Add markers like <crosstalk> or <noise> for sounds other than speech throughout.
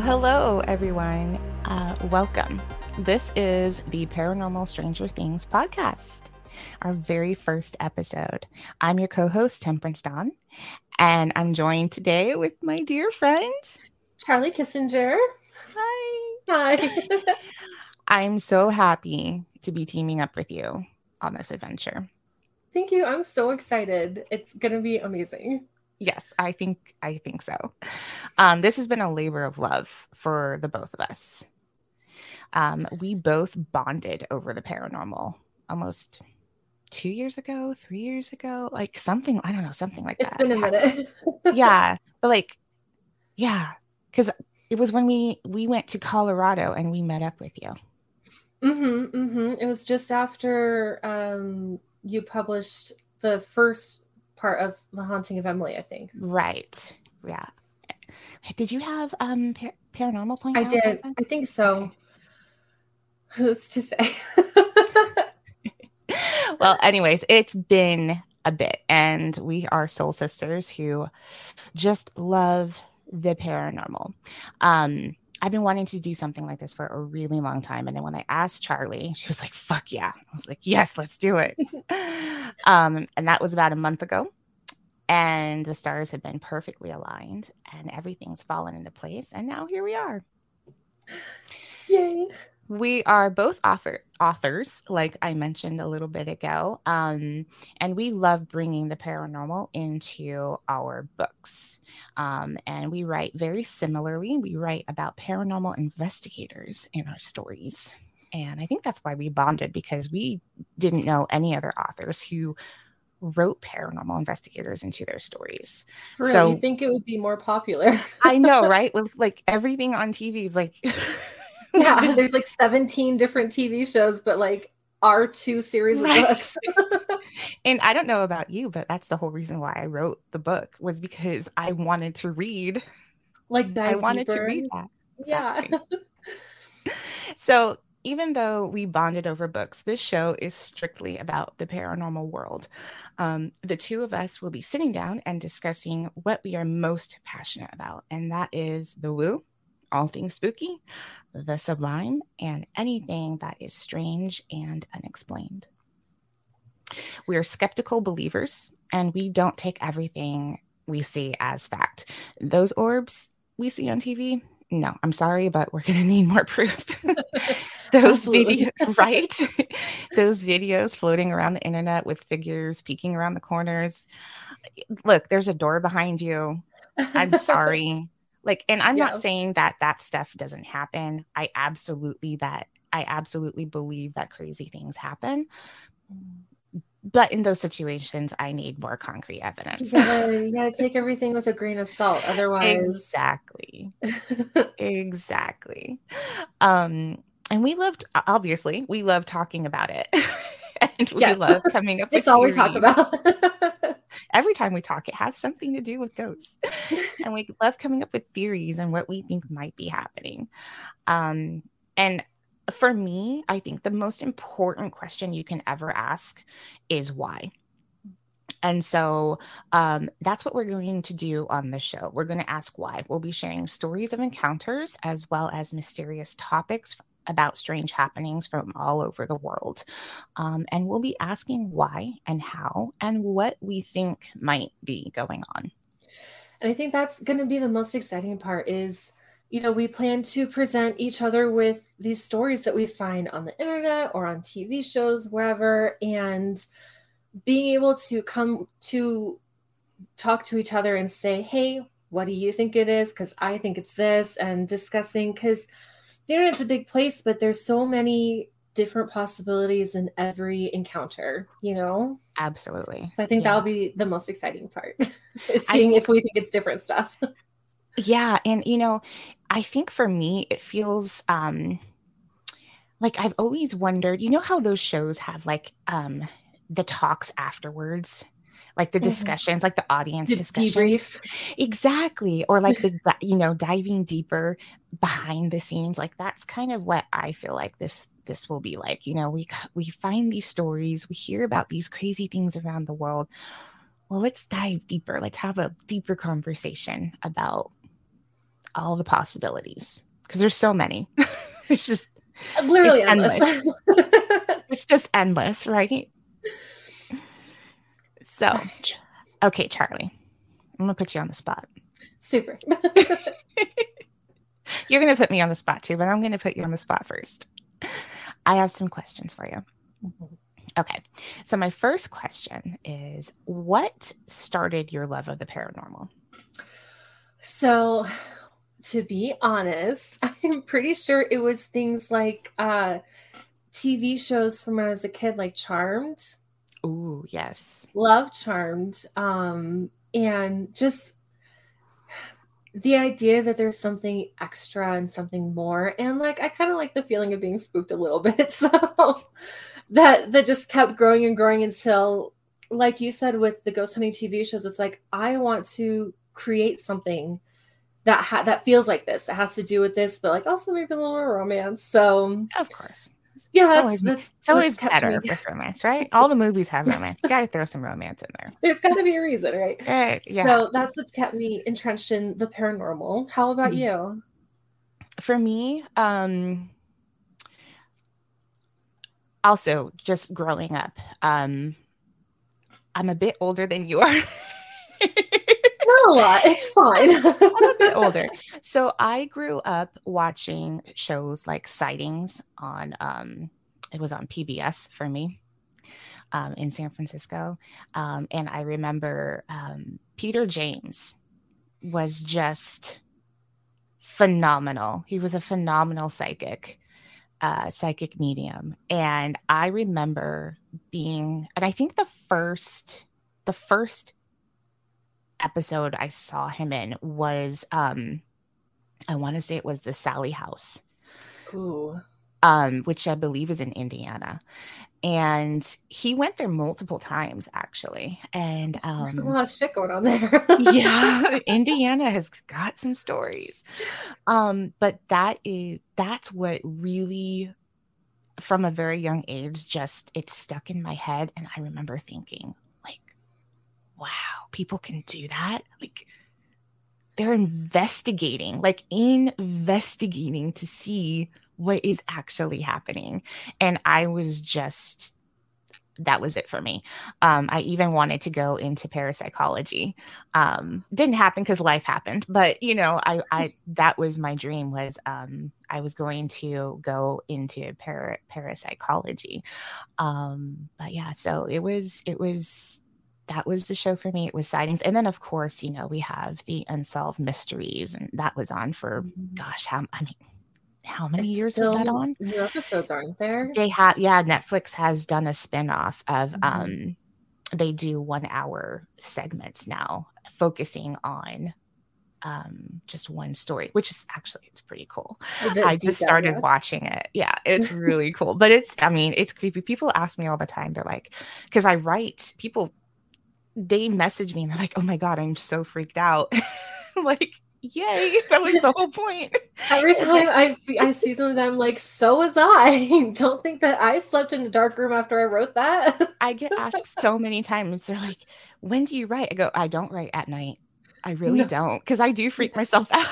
hello, everyone. Uh, welcome. This is the Paranormal Stranger Things podcast, our very first episode. I'm your co host, Temperance Dawn, and I'm joined today with my dear friend, Charley Kissinger. Hi. Hi. <laughs> I'm so happy to be teaming up with you on this adventure. Thank you. I'm so excited. It's going to be amazing. Yes, I think I think so. Um, this has been a labor of love for the both of us. Um, we both bonded over the paranormal almost two years ago, three years ago, like something. I don't know, something like it's that. It's been a minute. <laughs> yeah, but like, yeah, because it was when we we went to Colorado and we met up with you. Mm-hmm, mm-hmm. It was just after um, you published the first part of The Haunting of Emily, I think. Right. Yeah. Did you have um par- paranormal point? I did. I think so. Okay. <laughs> Who's to say? <laughs> well, anyways, it's been a bit, and we are soul sisters who just love the paranormal. Um, I've been wanting to do something like this for a really long time. And then when I asked Charley, she was like, fuck yeah. I was like, yes, let's do it. <laughs> <laughs> um, and that was about a month ago and the stars have been perfectly aligned and everything's fallen into place and now here we are yay we are both author authors like i mentioned a little bit ago um, and we love bringing the paranormal into our books um, and we write very similarly we write about paranormal investigators in our stories and i think that's why we bonded because we didn't know any other authors who wrote paranormal investigators into their stories. So you think it would be more popular? I know, <laughs> right? With like everything on TV is like <laughs> <laughs> Yeah, there's like 17 different TV shows, but like our two series of right. books. <laughs> and I don't know about you, but that's the whole reason why I wrote the book was because I wanted to read. Like I wanted deeper. to read that. Exactly. Yeah. <laughs> so even though we bonded over books, this show is strictly about the paranormal world. Um, the two of us will be sitting down and discussing what we are most passionate about, and that is the woo, all things spooky, the sublime, and anything that is strange and unexplained. We are skeptical believers, and we don't take everything we see as fact. Those orbs we see on TV, no, I'm sorry, but we're going to need more <laughs> proof. <laughs> Those videos, right? <laughs> Those videos floating around the internet with figures peeking around the corners. Look, there's a door behind you. I'm sorry. Like, and I'm yeah. not saying that that stuff doesn't happen. I absolutely that I absolutely believe that crazy things happen. But in those situations i need more concrete evidence. You gotta, you <laughs> gotta take everything with a grain of salt. Otherwise exactly. <laughs> Exactly. Um and we loved obviously we love talking about it. <laughs> And we yes. love coming up it's all we talk about every time we talk it has something to do with ghosts <laughs> <laughs> and we love coming up with theories and what we think might be happening um and for me, I think the most important question you can ever ask is why. And so um, that's what we're going to do on the show. We're going to ask why. We'll be sharing stories of encounters as well as mysterious topics about strange happenings from all over the world. Um, and we'll be asking why and how and what we think might be going on. And I think that's going to be the most exciting part is you know, we plan to present each other with these stories that we find on the internet or on TV shows, wherever, and being able to come to talk to each other and say, hey, what do you think it is? Because I think it's this, and discussing, because the internet's a big place, but there's so many different possibilities in every encounter, you know? Absolutely. So I think yeah. that'll be the most exciting part <laughs> is seeing if we think it's different stuff. <laughs> Yeah. And, you know, I think for me, it feels um, like I've always wondered, you know, how those shows have like um, the talks afterwards? Like the mm-hmm. discussions, mm-hmm. like the audience discussions. Exactly. Or like <laughs> the, you know, diving deeper behind the scenes. Like that's kind of what I feel like this this will be like. You know, we we find these stories, we hear about these crazy things around the world. Well, let's dive deeper. Let's have a deeper conversation about all the possibilities because there's so many. <laughs> it's just literally it's endless. endless. it's just endless, right? So, okay, Charley, I'm gonna put you on the spot. Super. <laughs> <laughs> You're gonna put me on the spot too, but I'm gonna put you on the spot first. I have some questions for you. Okay, so my first question is what started your love of the paranormal? So, to be honest, <laughs> I'm pretty sure it was things like uh TV shows from when I was a kid, like Charmed. Ooh, yes. Love Charmed. Um, and just the idea that there's something extra and something more. And like I kind of like the feeling of being spooked a little <laughs> bit. So that that just kept growing and growing until like you said with the ghost hunting TV shows, it's like I want to create something that ha- that feels like this. It has to do with this, but like also maybe a little more romance. So Of course. Yeah, It's that's always, that's it's always better with romance, right? All the movies have <laughs> romance. You gotta throw some romance in there. There's got to be a reason, right? Eh, yeah. So that's what's kept me entrenched in the paranormal. How about Mhm. you? for me um also just growing up um i'm a bit older than you are <laughs> Not a lot. It's fine. I'm a <laughs> bit older so i grew up watching shows like sightings on um it was on pbs for me um, in san francisco um, and i remember um, peter james was just phenomenal he was a phenomenal psychic uh, psychic medium and i remember being and i think the first the first episode i saw him in was um i want to say it was the Sallie house Ooh. um which i believe is in indiana and he went there multiple times actually and um There's a um lot of shit going on there. <laughs> yeah indiana has got some stories um but that is that's what really from a very young age just it stuck in my head and i remember thinking wow people can do that? Like they're investigating like investigating to see what is actually happening. And i was just that was it for me. Um, i even wanted to go into parapsychology. Um, didn't happen because life happened but you know i i that was my dream was um, i was going to go into para, parapsychology. Um, but yeah so it was it was that was the show for me it was sightings and then of course you know we have the unsolved mysteries and that was on for gosh how i mean how many It's years was that on New episodes aren't there? they have yeah netflix has done a spin-off of Mhm. um they do one hour segments now focusing on um just one story which is actually it's pretty cool The i just started yeah. watching it yeah it's <laughs> really cool but it's i mean it's creepy people ask me all the time they're like because i write people they message me and they're like oh my god i'm so freaked out <laughs> like yay that was the <laughs> whole point Every <laughs> time I I see something I'm like, so was I. Don't think that I slept in a dark room after I wrote that. I get asked so many times. They're like, "When do you write?" I go, "I don't write at night. I really No. don't, because I do freak myself out."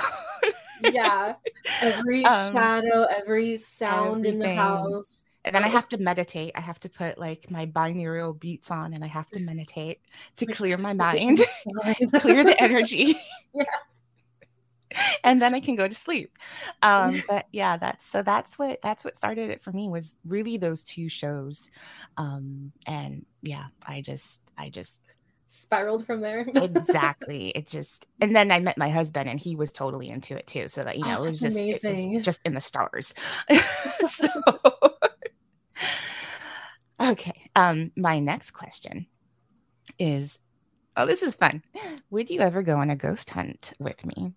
yeah. Every Um, shadow, every sound in the house. And then I have to meditate. I have to put like my binaural beats on, and I have to meditate to clear my <laughs> mind, <laughs> clear the energy, <laughs> yes. and then I can go to sleep. Um, but yeah, that's so that's what that's what started it for me was really those two shows, um, and yeah, I just I just Spiraled from there. exactly it just and then i met my husband and he was totally into it too so that you know Oh, it was just it was just in the stars so okay um my next question is oh this is fun would you ever go on a ghost hunt with me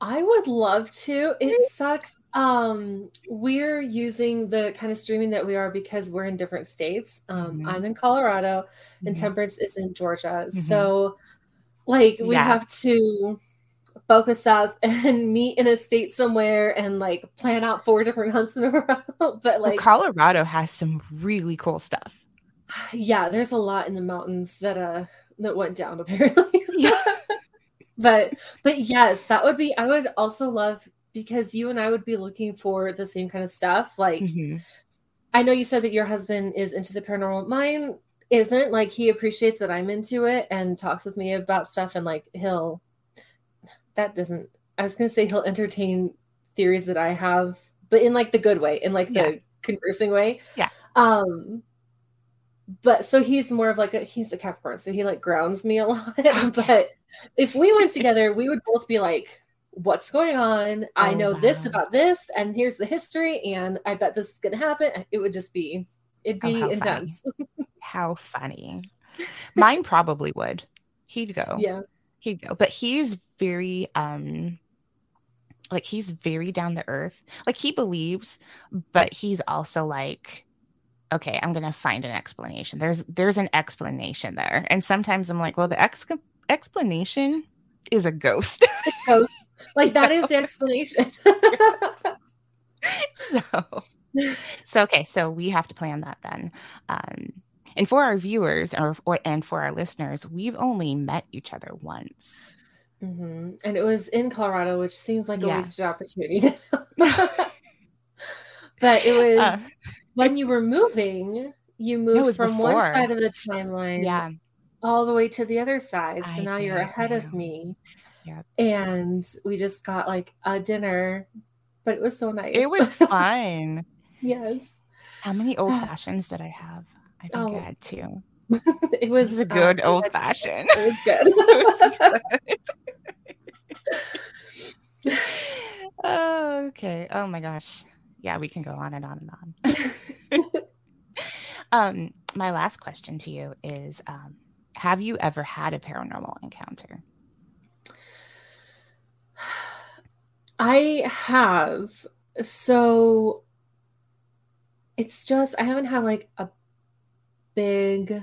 I would love to. It sucks. Um, we're using the kind of streaming that we are because we're in different states. Um, Mhm. I'm in Colorado and Mhm. Temperance is in Georgia. Mhm. So like we Yeah. have to focus up <laughs> and meet in a state somewhere and like plan out four different <laughs> hunts in a row. but well, like colorado has some really cool stuff yeah, there's a lot in the mountains that uh that went down <laughs> apparently. Yeah. but but yes, that would be I would also love because you and I would be looking for the same kind of stuff. Like mm-hmm. I know you said that your husband is into the paranormal. Mine isn't like he appreciates that I'm into it and talks with me about stuff and like he'll that doesn't I was gonna say he'll entertain theories that I have, but in like the good way, in like the yeah. conversing way. Yeah. Um but so he's more of like a he's a Capricorn, so he like grounds me a <laughs> lot. but if we went together, we would both be like, What's going on? Oh, I know wow. this about this, and here's the history, and I bet this is gonna happen. It would just be it'd oh, be oh, intense. <laughs> How funny. Mine probably would. He'd go. Yeah. He'd go. But he's very um like he's very down the earth. Like he believes, but he's also like okay, I'm going to find an explanation. There's there's an explanation there. And sometimes I'm like, well, the ex- explanation is a ghost. <laughs> Ghost. Like that is the <laughs> explanation. <laughs> so so okay so we have to plan that then um, and for our viewers or, or and for our listeners we've only met each other once mm-hmm. and it was in colorado which seems like yeah. a wasted opportunity <laughs> <laughs> but it was uh, when you were moving you moved from before. one side of the timeline yeah all the way to the other side so I now did, you're ahead of me yeah and we just got like a dinner but it was so nice it was <laughs> fine Yes. How many old fashions did I have? I think oh. I had two. it was, it was a good uh, old fashioned. It was good. it was good. Oh, okay. Oh my gosh. Yeah, we can go on and on and on. <laughs> um, my last question to you is um, have you ever had a paranormal encounter? I have. So it's just I haven't had like a big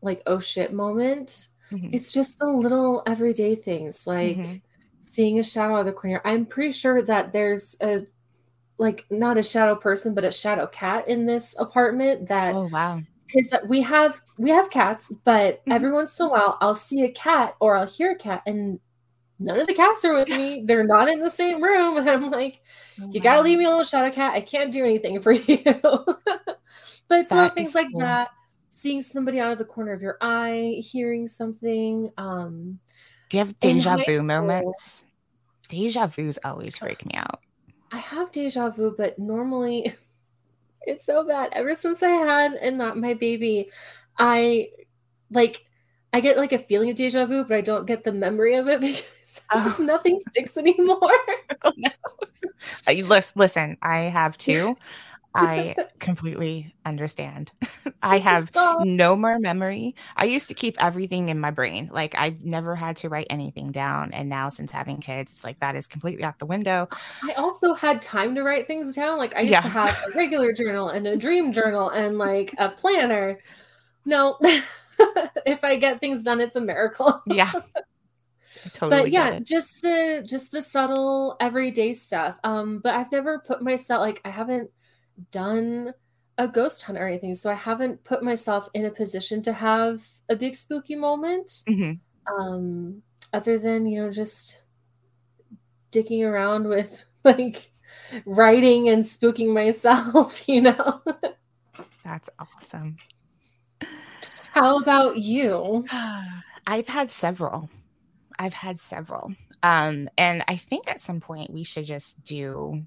like oh shit moment. Mm-hmm. It's just the little everyday things like mm-hmm. Seeing a shadow out of the corner. I'm pretty sure that there's a like not a shadow person but a shadow cat in this apartment that Oh wow. Because we have we have cats, but mm-hmm. every once in a while I'll see a cat or I'll hear a cat and none of the cats are with me. <laughs> They're not in the same room. And I'm like, oh, you gotta leave me alone, shadow cat. I can't do anything for <laughs> you. but it's little things like that. Seeing somebody out of the corner of your eye, hearing something. Um Do you have deja vu moments? Deja vu's always freak me out. I have deja vu, but normally <laughs> it's so bad. Ever since I had and not my baby, I like I get like a feeling of deja vu, but I don't get the memory of it <laughs> because oh. nothing sticks <laughs> anymore. oh, no. Uh, listen, I have two. I <laughs> completely understand. <laughs> I have no more memory. I used to keep everything in my brain. Like I never had to write anything down. And now since having kids, it's like that is completely out the window. I also had time to write things down. Like I used yeah. to have a regular journal and a dream journal and like a planner. No. <laughs> if I get things done, it's a miracle. yeah. Totally but yeah, just the just the subtle everyday stuff. Um, but I've never put myself like I haven't done a ghost hunt or anything, so I haven't put myself in a position to have a big spooky moment. Mm-hmm. Um, other than you know just dicking around with <laughs> like writing and spooking myself, <laughs> you know. That's awesome. How about you? <sighs> I've had several. I've had several. Um, and I think at some point we should just do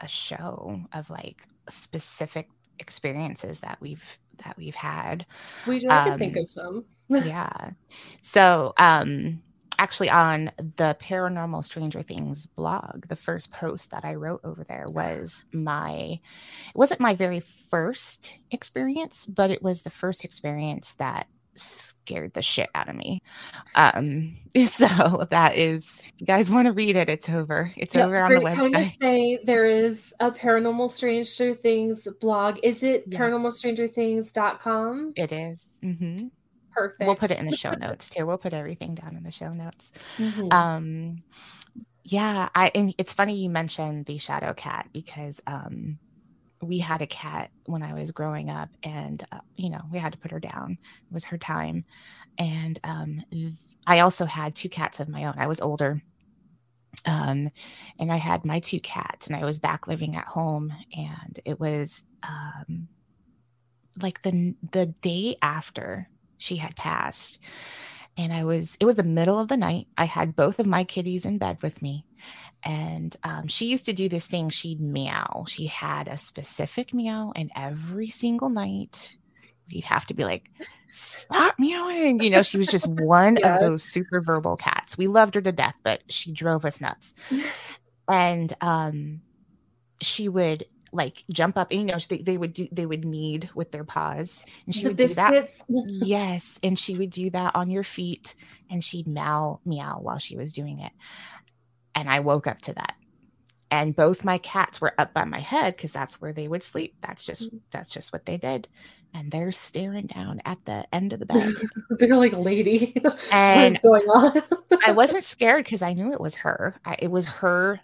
a show of like specific experiences that we've that we've had. We do I um, think of some. yeah. So um actually on the paranormal stranger things blog the first post that i wrote over there was my it wasn't my very first experience but it was the first experience that scared the shit out of me um <laughs> so that is you guys want to read it it's over it's yeah, over on the website to say there is a paranormal stranger things blog is it yes. paranormalstrangerthings.com it is mm-hmm. Perfect. We'll put it in the show notes too. We'll put everything down in the show notes. Mm-hmm. Um, yeah, I and it's funny you mentioned the shadow cat because um, we had a cat when I was growing up, and uh, you know we had to put her down. It was her time, and um, I also had two cats of my own. I was older. Um, and I had my two cats, and I was back living at home, and it was um, like the the day after she had passed, and I was it was the middle of the night. I had both of my kitties in bed with me, and um, she used to do this thing. She'd meow. She had a specific meow, and every single night we'd have to be like, stop meowing. You know, she was just <laughs> one yeah. of those super verbal cats. We loved her to death, but she drove us nuts. <laughs> and um, she would like jump up and you know they, they would do they would knead with their paws and she the would biscuits. do that <laughs> yes and she would do that on your feet and she'd meow meow while she was doing it and i woke up to that and both my cats were up by my head because that's where they would sleep that's just mm. that's just what they did and they're staring down at the end of the bed. <laughs> they're like, "Lady, <laughs> and what's going on?" I wasn't scared because I knew it was her. I, it was her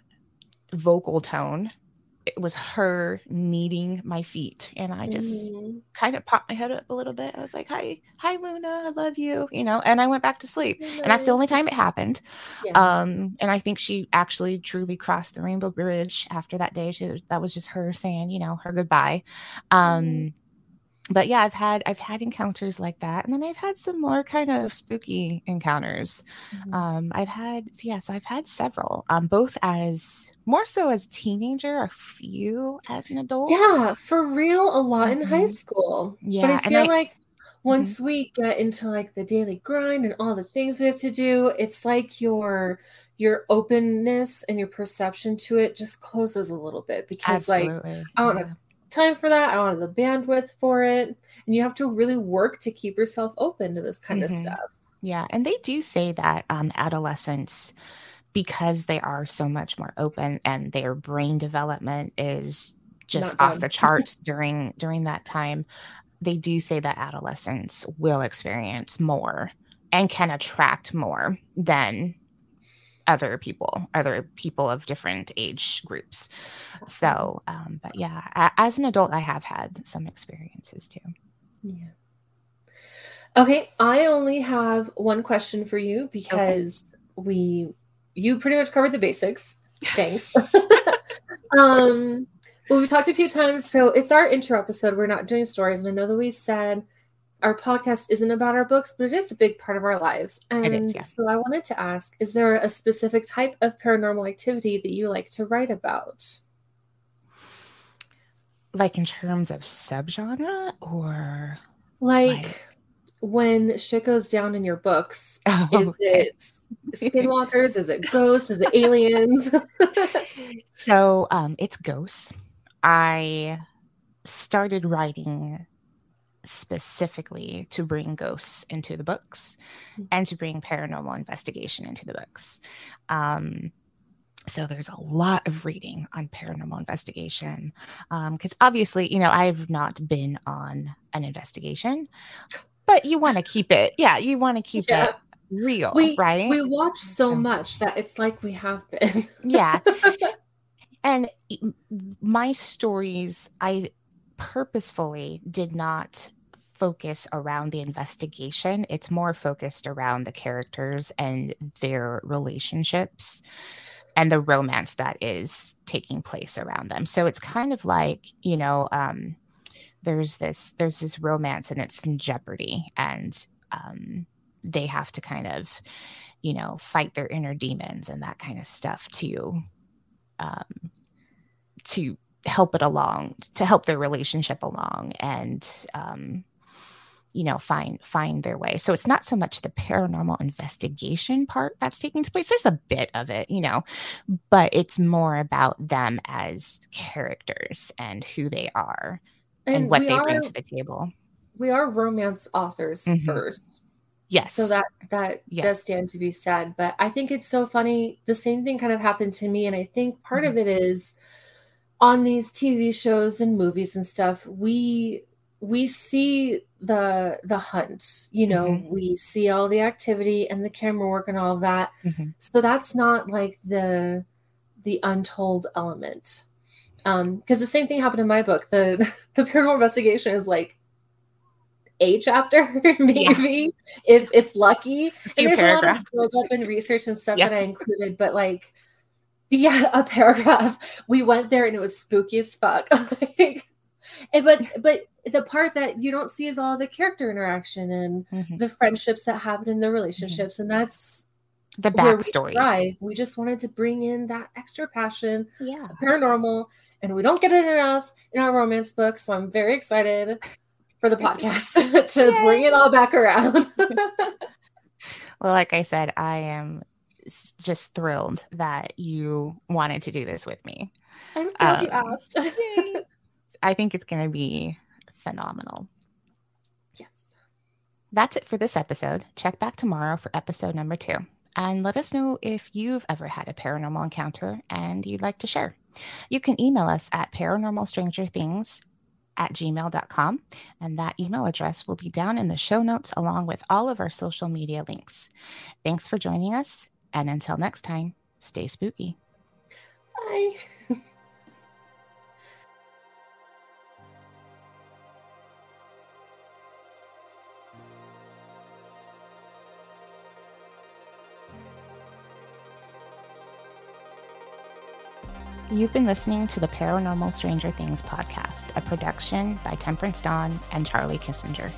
vocal tone. It was her kneading my feet, and I just mm-hmm. kind of popped my head up a little bit. I was like, "Hi, hi, Luna, I love you," you know. And I went back to sleep, and that's the only time it happened. Yeah. Um, and I think she actually truly crossed the rainbow bridge after that day. She, that was just her saying, you know, her goodbye. Um. Mm-hmm but yeah, I've had I've had encounters like that, and then I've had some more kind of spooky encounters. Mm-hmm. Um, I've had yeah, so I've had several, um, both as more so as teenager, a few as an adult. Yeah, for real, a lot mm-hmm. in high mm-hmm. school. Yeah, but I feel I, like mm-hmm. once mm-hmm. we get into like the daily grind and all the things we have to do, it's like your your openness and your perception to it just closes a little bit because Absolutely. like I don't know time for that. I have the bandwidth for it. And you have to really work to keep yourself open to this kind mm-hmm. of stuff. Yeah. And they do say that um, adolescents, because they are so much more open and their brain development is just off the charts during during that time they do say that adolescents will experience more and can attract more than other people, other people of different age groups. So, um, but yeah, as an adult, I have had some experiences too. Yeah. Okay, I only have one question for you because okay. we you pretty much covered the basics. <laughs> Thanks. <laughs> um well, we've talked a few times, so it's our intro episode. We're not doing stories, and I know that we said our podcast isn't about our books, but it is a big part of our lives. And is, yeah. so I wanted to ask is there a specific type of paranormal activity that you like to write about? Like in terms of subgenre or like, like... when shit goes down in your books, <laughs> oh, is okay. it skinwalkers? is it ghosts? Is it aliens? <laughs> so um, it's ghosts. I started writing specifically to bring ghosts into the books mm-hmm. and to bring paranormal investigation into the books. Um, so there's a lot of reading on paranormal investigation because um, obviously, you know, I've not been on an investigation, but you want to keep it. Yeah, you want to keep yeah. it real, we, right? We watch so much that it's like we have been. yeah. <laughs> And my stories, I purposefully did not focus around the investigation. It's more focused around the characters and their relationships and the romance that is taking place around them. So it's kind of like, you know, um, there's this there's this romance and it's in jeopardy and um, they have to kind of, you know, fight their inner demons and that kind of stuff to um, to help it along to help their relationship along and um, you know find find their way so it's not so much the paranormal investigation part that's taking place there's a bit of it you know but it's more about them as characters and who they are and, and what they are, bring to the table we are romance authors mm-hmm. first yes so that that yes. does stand to be said but i think it's so funny the same thing kind of happened to me and i think part mm-hmm. of it is on these tv shows and movies and stuff we we see the the hunt you know mm-hmm. we see all the activity and the camera work and all of that mm-hmm. so that's not like the the untold element um because the same thing happened in my book the <laughs> the paranormal investigation is like a chapter, <laughs> maybe yeah. if it's lucky. And there's paragraphs. a lot of build up and research and stuff yeah. that I included, but like, yeah, <laughs> a paragraph. We went there and it was spooky as fuck. like, and but but the part that you don't see is all the character interaction and mm-hmm. the friendships that happen in the relationships, mm-hmm. and that's the backstories. We, we just wanted to bring in that extra passion, yeah, paranormal, and we don't get it enough in our romance books. So I'm very excited for the podcast <laughs> to Yay. bring it all back around. <laughs> well, like I said, I am just thrilled that you wanted to do this with me. I'm glad um, you asked. <laughs> I think it's going to be phenomenal. Yes. That's it for this episode. Check back tomorrow for episode number two. And let us know if you've ever had a paranormal encounter and you'd like to share. You can email us at paranormalstrangerthings at gmail.com. And that email address will be down in the show notes along with all of our social media links. Thanks for joining us. And until next time, stay spooky. Bye. You've been listening to the Paranormal Stranger Things podcast, a production by Temperance Dawn and Charley Kissinger.